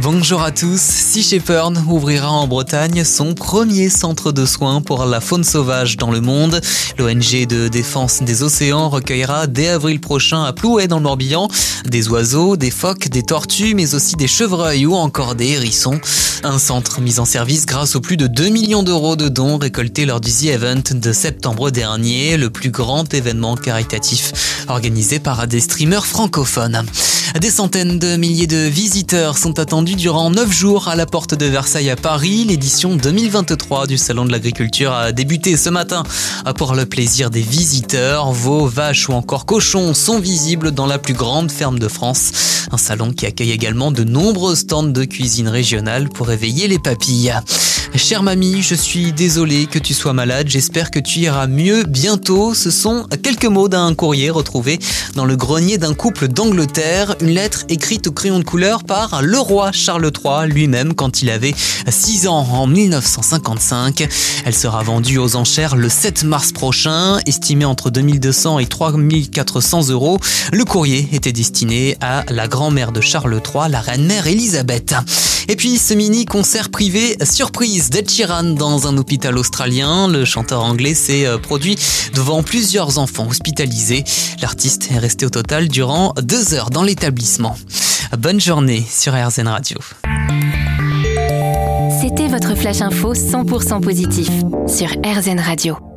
Bonjour à tous. Sea Shepherd ouvrira en Bretagne son premier centre de soins pour la faune sauvage dans le monde. L'ONG de défense des océans recueillera dès avril prochain à Plouet dans le Morbihan des oiseaux, des phoques, des tortues, mais aussi des chevreuils ou encore des hérissons. Un centre mis en service grâce aux plus de 2 millions d'euros de dons récoltés lors du The Event de septembre dernier, le plus grand événement caritatif organisé par des streamers francophones. Des centaines de milliers de visiteurs sont attendus durant 9 jours à la porte de Versailles à Paris. L'édition 2023 du Salon de l'Agriculture a débuté ce matin. Pour le plaisir des visiteurs, veaux, vaches ou encore cochons sont visibles dans la plus grande ferme de France. Un salon qui accueille également de nombreux stands de cuisine régionale pour éveiller les papilles. Chère mamie, je suis désolé que tu sois malade, j'espère que tu iras mieux bientôt. Ce sont quelques mots d'un courrier retrouvé dans le grenier d'un couple d'Angleterre, une lettre écrite au crayon de couleur par le roi Charles III lui-même quand il avait 6 ans en 1955. Elle sera vendue aux enchères le 7 mars prochain, estimée entre 2200 et 3400 euros. Le courrier était destiné à la grand-mère de Charles III, la reine-mère Elisabeth. Et puis ce mini concert privé surprise d'Ed Sheeran dans un hôpital australien. Le chanteur anglais s'est euh, produit devant plusieurs enfants hospitalisés. L'artiste est resté au total durant deux heures dans l'établissement. Bonne journée sur RZN Radio. C'était votre flash info 100% positif sur RZN Radio.